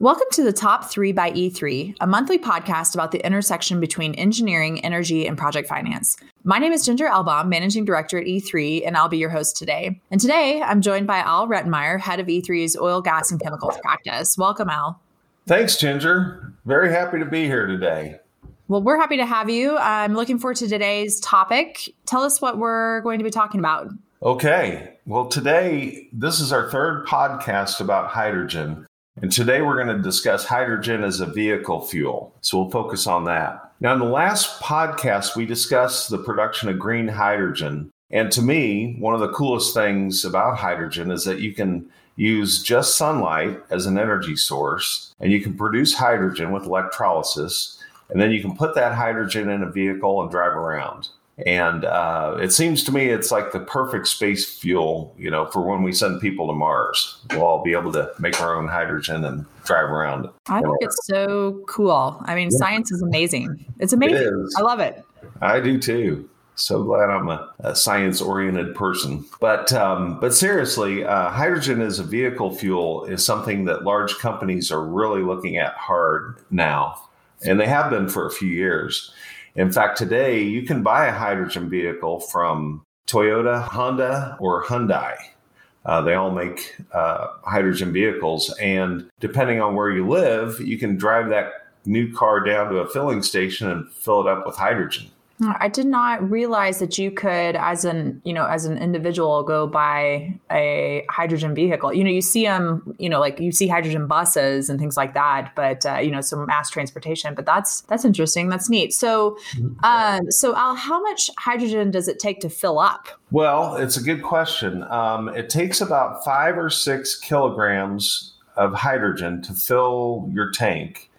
Welcome to the Top 3 by E3, a monthly podcast about the intersection between engineering, energy, and project finance. My name is Ginger Elbaum, Managing Director at E3, and I'll be your host today. And today I'm joined by Al Rettenmeyer, Head of E3's Oil, Gas, and Chemicals Practice. Welcome, Al. Thanks, Ginger. Very happy to be here today. Well, we're happy to have you. I'm looking forward to today's topic. Tell us what we're going to be talking about. Okay. Well, today, this is our third podcast about hydrogen. And today we're going to discuss hydrogen as a vehicle fuel. So we'll focus on that. Now, in the last podcast, we discussed the production of green hydrogen. And to me, one of the coolest things about hydrogen is that you can use just sunlight as an energy source and you can produce hydrogen with electrolysis. And then you can put that hydrogen in a vehicle and drive around. And uh, it seems to me it's like the perfect space fuel, you know, for when we send people to Mars. We'll all be able to make our own hydrogen and drive around. I think it's so cool. I mean, yeah. science is amazing. It's amazing. It I love it. I do too. So glad I'm a, a science-oriented person. But um, but seriously, uh, hydrogen as a vehicle fuel is something that large companies are really looking at hard now, and they have been for a few years. In fact, today you can buy a hydrogen vehicle from Toyota, Honda, or Hyundai. Uh, they all make uh, hydrogen vehicles. And depending on where you live, you can drive that new car down to a filling station and fill it up with hydrogen. I did not realize that you could, as an you know, as an individual, go buy a hydrogen vehicle. You know, you see them, you know, like you see hydrogen buses and things like that, but uh, you know, some mass transportation. But that's that's interesting. That's neat. So, um, so Al, how much hydrogen does it take to fill up? Well, it's a good question. Um, it takes about five or six kilograms of hydrogen to fill your tank.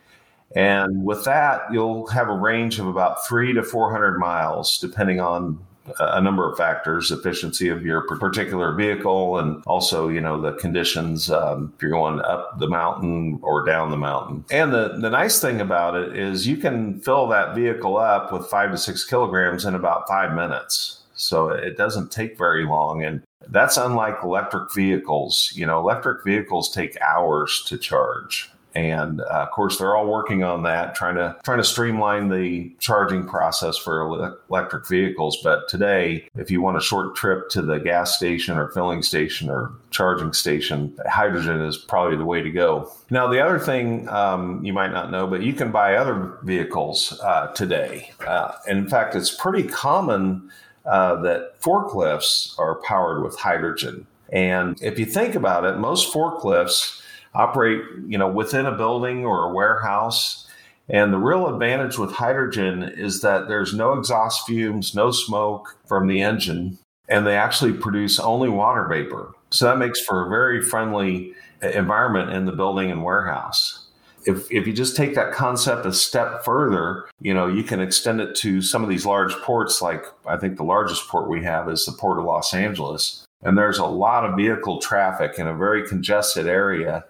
And with that, you'll have a range of about three to 400 miles, depending on a number of factors efficiency of your particular vehicle and also you know the conditions um, if you're going up the mountain or down the mountain. And the, the nice thing about it is you can fill that vehicle up with five to six kilograms in about five minutes. So it doesn't take very long and that's unlike electric vehicles. You know electric vehicles take hours to charge and uh, of course they're all working on that trying to trying to streamline the charging process for electric vehicles. But today if you want a short trip to the gas station or filling station or charging station hydrogen is probably the way to go. Now the other thing um, you might not know but you can buy other vehicles uh, today. Uh, in fact it's pretty common uh, that forklifts are powered with hydrogen. And if you think about it most forklifts operate, you know, within a building or a warehouse. And the real advantage with hydrogen is that there's no exhaust fumes, no smoke from the engine, and they actually produce only water vapor. So that makes for a very friendly environment in the building and warehouse. If, if you just take that concept a step further, you know, you can extend it to some of these large ports, like I think the largest port we have is the Port of Los Angeles. And there's a lot of vehicle traffic in a very congested area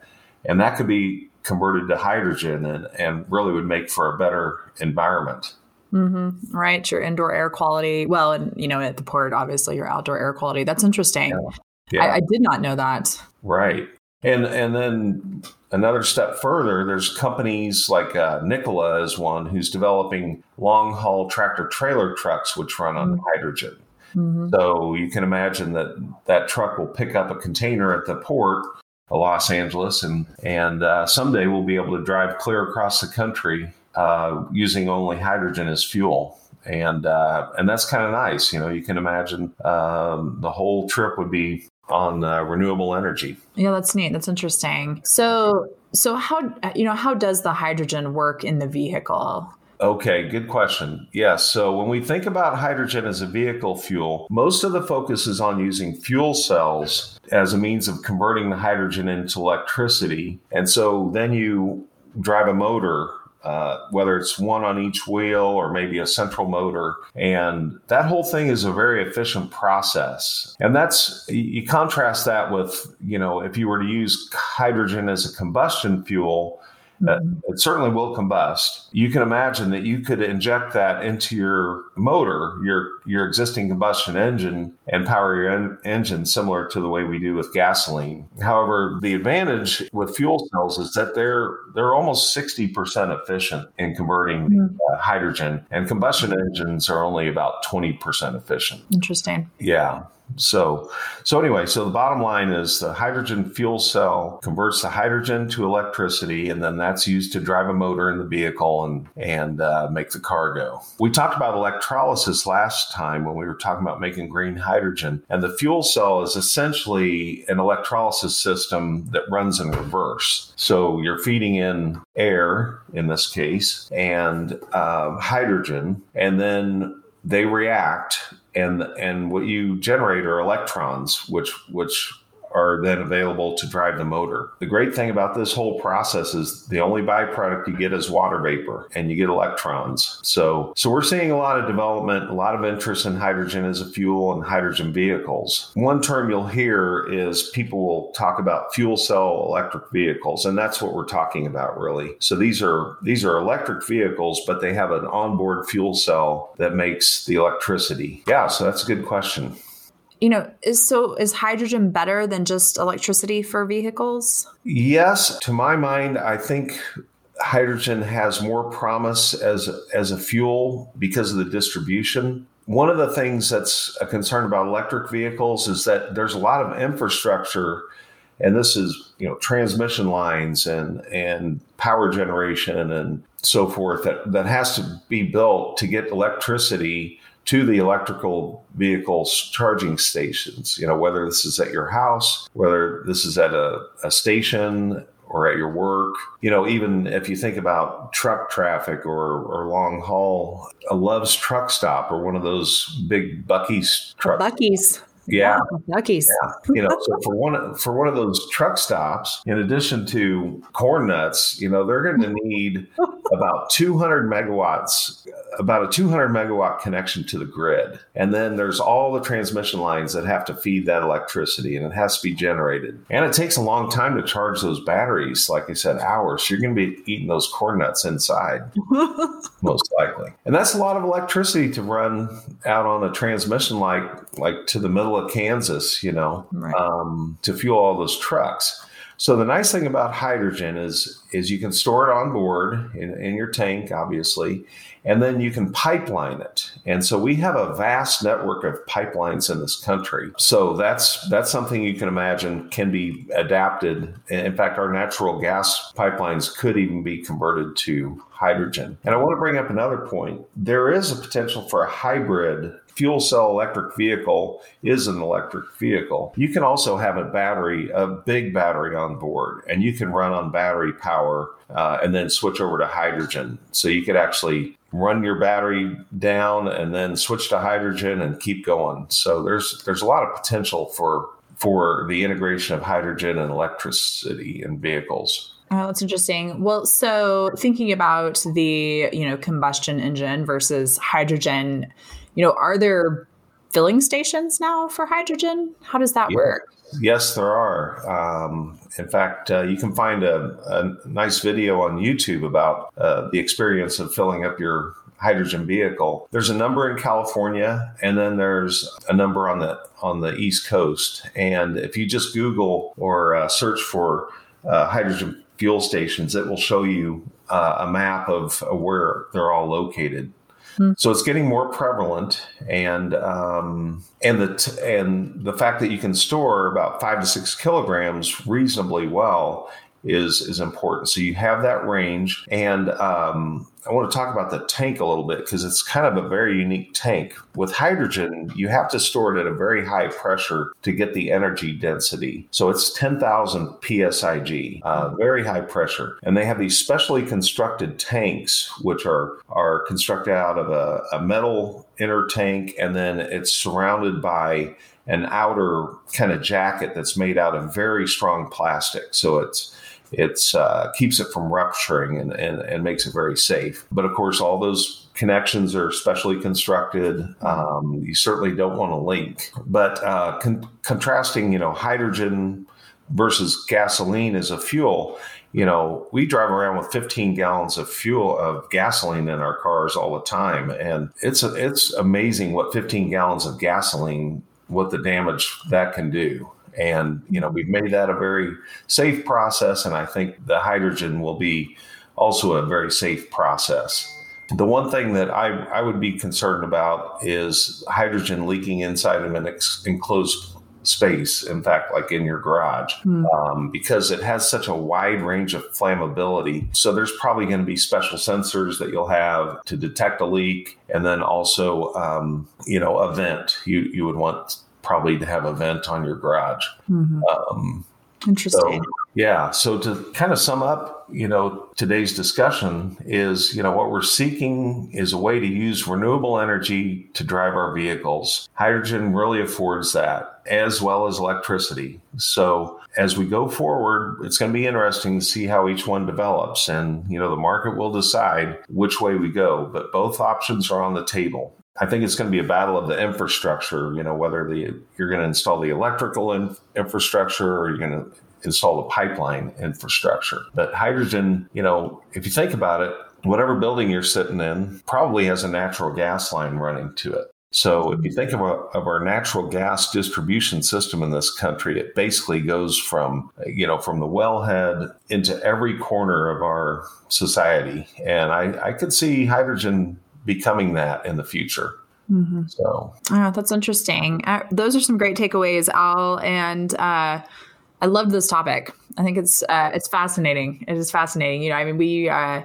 and that could be converted to hydrogen and, and really would make for a better environment. Mm-hmm. Right, your indoor air quality. Well, and you know, at the port, obviously, your outdoor air quality. That's interesting. Yeah. Yeah. I, I did not know that. Right, and and then another step further, there's companies like uh, Nikola is one who's developing long haul tractor trailer trucks which run on mm-hmm. hydrogen. Mm-hmm. So you can imagine that that truck will pick up a container at the port Los Angeles, and and uh, someday we'll be able to drive clear across the country uh, using only hydrogen as fuel, and uh, and that's kind of nice. You know, you can imagine um, the whole trip would be on uh, renewable energy. Yeah, that's neat. That's interesting. So so how you know how does the hydrogen work in the vehicle? Okay, good question. Yes. So when we think about hydrogen as a vehicle fuel, most of the focus is on using fuel cells as a means of converting the hydrogen into electricity. And so then you drive a motor uh, whether it's one on each wheel or maybe a central motor. And that whole thing is a very efficient process. And that's, you contrast that with, you know, if you were to use hydrogen as a combustion fuel. It certainly will combust. You can imagine that you could inject that into your motor, your your existing combustion engine, and power your en- engine similar to the way we do with gasoline. However, the advantage with fuel cells is that they're they're almost sixty percent efficient in converting mm-hmm. uh, hydrogen, and combustion engines are only about twenty percent efficient. Interesting. Yeah. So, so anyway, so the bottom line is the hydrogen fuel cell converts the hydrogen to electricity, and then that's used to drive a motor in the vehicle and and uh, make the car go. We talked about electrolysis last time when we were talking about making green hydrogen, and the fuel cell is essentially an electrolysis system that runs in reverse. So you're feeding in air in this case and uh, hydrogen, and then they react and and what you generate are electrons which which are then available to drive the motor. The great thing about this whole process is the only byproduct you get is water vapor and you get electrons. So so we're seeing a lot of development, a lot of interest in hydrogen as a fuel and hydrogen vehicles. One term you'll hear is people will talk about fuel cell electric vehicles and that's what we're talking about really. So these are these are electric vehicles but they have an onboard fuel cell that makes the electricity. Yeah, so that's a good question you know, is so is hydrogen better than just electricity for vehicles? Yes, to my mind, I think hydrogen has more promise as as a fuel because of the distribution. One of the things that's a concern about electric vehicles is that there's a lot of infrastructure and this is, you know, transmission lines and and power generation and so forth that that has to be built to get electricity to the electrical vehicles charging stations. You know, whether this is at your house, whether this is at a, a station or at your work. You know, even if you think about truck traffic or, or long haul, a Love's truck stop or one of those big Buc-ee's truck. Buc-ee's. Yeah, Buc-ee's. Yeah. You know, so for one for one of those truck stops, in addition to corn nuts, you know, they're going to need about 200 megawatts, about a 200 megawatt connection to the grid, and then there's all the transmission lines that have to feed that electricity, and it has to be generated, and it takes a long time to charge those batteries. Like I said, hours. You're going to be eating those corn nuts inside, most likely, and that's a lot of electricity to run out on a transmission like like to the middle of Kansas, you know, right. um, to fuel all those trucks. So the nice thing about hydrogen is is you can store it on board in, in your tank, obviously, and then you can pipeline it. And so we have a vast network of pipelines in this country. So that's that's something you can imagine can be adapted. In fact, our natural gas pipelines could even be converted to hydrogen. And I want to bring up another point. There is a potential for a hybrid fuel cell electric vehicle is an electric vehicle. You can also have a battery, a big battery on board, and you can run on battery power uh, and then switch over to hydrogen. So you could actually run your battery down and then switch to hydrogen and keep going. So there's there's a lot of potential for for the integration of hydrogen and electricity in vehicles. Oh, that's interesting. Well, so thinking about the, you know, combustion engine versus hydrogen, you know, are there filling stations now for hydrogen? How does that yeah. work? Yes, there are. Um, in fact, uh, you can find a, a, nice video on YouTube about uh, the experience of filling up your hydrogen vehicle. There's a number in California, and then there's a number on the on the East Coast. And if you just Google or uh, search for uh, hydrogen fuel stations, it will show you uh, a map of where they're all located. Hmm. So it's getting more prevalent, and um, and the t- and the fact that you can store about five to six kilograms reasonably well is is important. So you have that range, and um, I want to talk about the tank a little bit because it's kind of a very unique tank. With hydrogen, you have to store it at a very high pressure to get the energy density. So it's 10,000 psig, uh, very high pressure, and they have these specially constructed tanks, which are are constructed out of a, a metal inner tank, and then it's surrounded by an outer kind of jacket that's made out of very strong plastic. So it's it uh, keeps it from rupturing and, and, and, makes it very safe. But of course, all those connections are specially constructed. Um, you certainly don't want to link. But uh, con- contrasting, you know, hydrogen versus gasoline as a fuel, you know, we drive around with 15 gallons of fuel of gasoline in our cars all the time, and it's a, it's amazing what 15 gallons of gasoline what the damage that can do. And you know, we've made that a very safe process, and I think the hydrogen will be also a very safe process. The one thing that I, I would be concerned about is hydrogen leaking inside of an ex- enclosed space, in fact, like in your garage, mm. um, because it has such a wide range of flammability. So there's probably going to be special sensors that you'll have to detect a leak, and then also, um, you know, a vent. You you would want probably to have a vent on your garage. Mm-hmm. Um, Interesting. So, yeah. So to kind of sum up, you know, today's discussion is, you know, what we're seeking is a way to use renewable energy to drive our vehicles. Hydrogen really affords that as well as electricity. So as we go forward, it's going to be interesting to see how each one develops and, you know, the market will decide which way we go, but both options are on the table. I think it's going to be a battle of the infrastructure, you know, whether the you're going to install the electrical in, infrastructure or you're going to install the pipeline infrastructure. But hydrogen, you know, if you think about it, whatever building you're sitting in probably has a natural gas line running to it. So if you think of, a, of our natural gas distribution system in this country, it basically goes from, you know, from the wellhead into every corner of our society. And I, I could see hydrogen becoming that in the future. Mm-hmm. So, oh, that's interesting. Uh, those are some great takeaways, Al. And uh, I love this topic. I think it's uh, it's fascinating. It is fascinating. You know, I mean, we uh,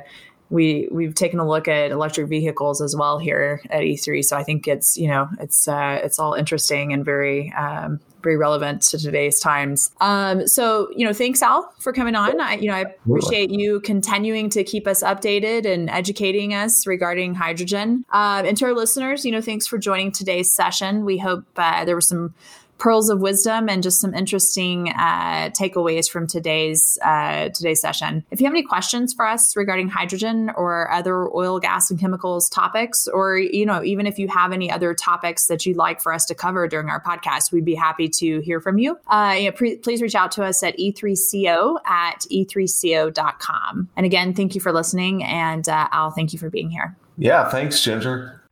we we've taken a look at electric vehicles as well here at E3. So I think it's you know it's uh, it's all interesting and very um, very relevant to today's times. Um, so you know, thanks Al for coming on. I, you know, I appreciate you continuing to keep us updated and educating us regarding hydrogen. Um, and to our listeners, you know, thanks for joining today's session. We hope uh, there was some pearls of wisdom and just some interesting uh, takeaways from today's uh, today's session. If you have any questions for us regarding hydrogen or other oil, gas, and chemicals topics, or you know, even if you have any other topics that you'd like for us to cover during our podcast, we'd be happy to hear from you. Uh, you know, pre- please reach out to us at e3co at e3co.com. And again, thank you for listening, and uh, Al, thank you for being here. Yeah, thanks, Ginger.